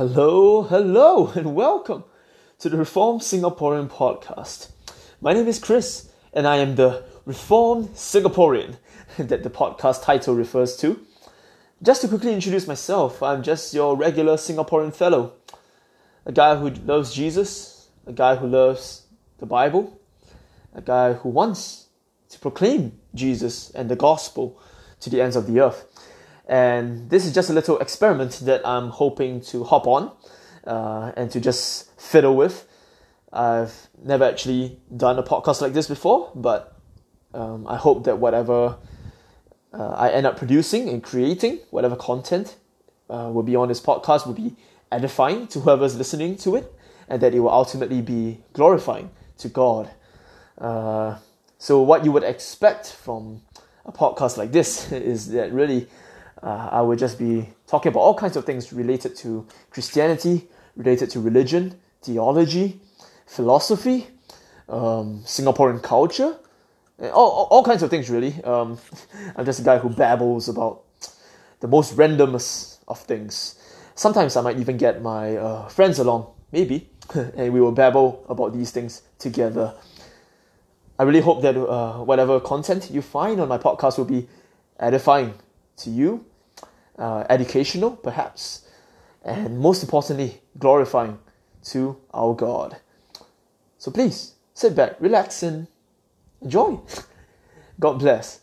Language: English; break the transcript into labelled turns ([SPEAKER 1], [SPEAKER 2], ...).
[SPEAKER 1] Hello, hello, and welcome to the Reformed Singaporean podcast. My name is Chris, and I am the Reformed Singaporean that the podcast title refers to. Just to quickly introduce myself, I'm just your regular Singaporean fellow, a guy who loves Jesus, a guy who loves the Bible, a guy who wants to proclaim Jesus and the gospel to the ends of the earth. And this is just a little experiment that I'm hoping to hop on uh, and to just fiddle with. I've never actually done a podcast like this before, but um, I hope that whatever uh, I end up producing and creating, whatever content uh, will be on this podcast, will be edifying to whoever's listening to it, and that it will ultimately be glorifying to God. Uh, so, what you would expect from a podcast like this is that really uh, I would just be talking about all kinds of things related to Christianity, related to religion, theology, philosophy, um, Singaporean culture, all, all, kinds of things really. Um, I'm just a guy who babbles about the most randomest of things. Sometimes I might even get my uh, friends along, maybe, and we will babble about these things together. I really hope that uh, whatever content you find on my podcast will be edifying to you uh, educational, perhaps, and most importantly, glorifying to our God. So please sit back, relax, and enjoy. God bless.